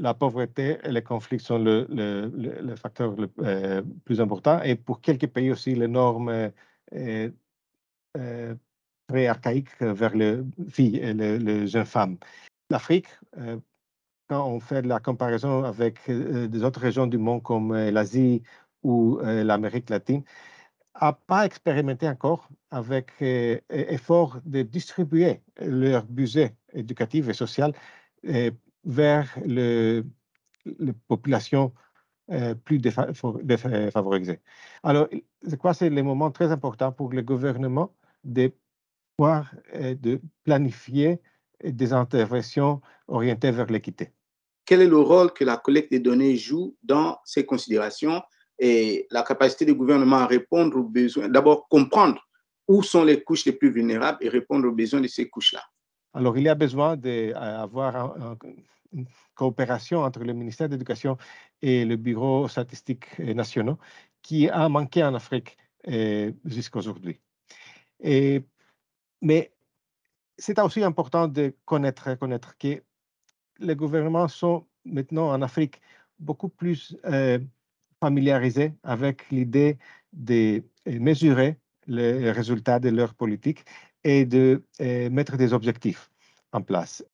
la pauvreté et les conflits sont le, facteur le euh, plus important. Et pour quelques pays aussi, les normes euh, euh, très archaïques vers les filles et les, jeunes femmes. L'Afrique, quand on fait la comparaison avec des autres régions du monde comme l'Asie ou l'Amérique latine, n'a pas expérimenté encore avec effort de distribuer leur budget éducatif et social vers le, les populations euh, plus défavorisées. Alors, je crois que c'est le moment très important pour le gouvernement de pouvoir euh, de planifier des interventions orientées vers l'équité. Quel est le rôle que la collecte des données joue dans ces considérations et la capacité du gouvernement à répondre aux besoins, d'abord comprendre où sont les couches les plus vulnérables et répondre aux besoins de ces couches-là? Alors, il y a besoin d'avoir une coopération entre le ministère de l'Éducation et le Bureau statistique national qui a manqué en Afrique euh, jusqu'à aujourd'hui. Mais c'est aussi important de connaître, connaître que les gouvernements sont maintenant en Afrique beaucoup plus euh, familiarisés avec l'idée de mesurer les résultats de leur politique et de mettre des objectifs en place.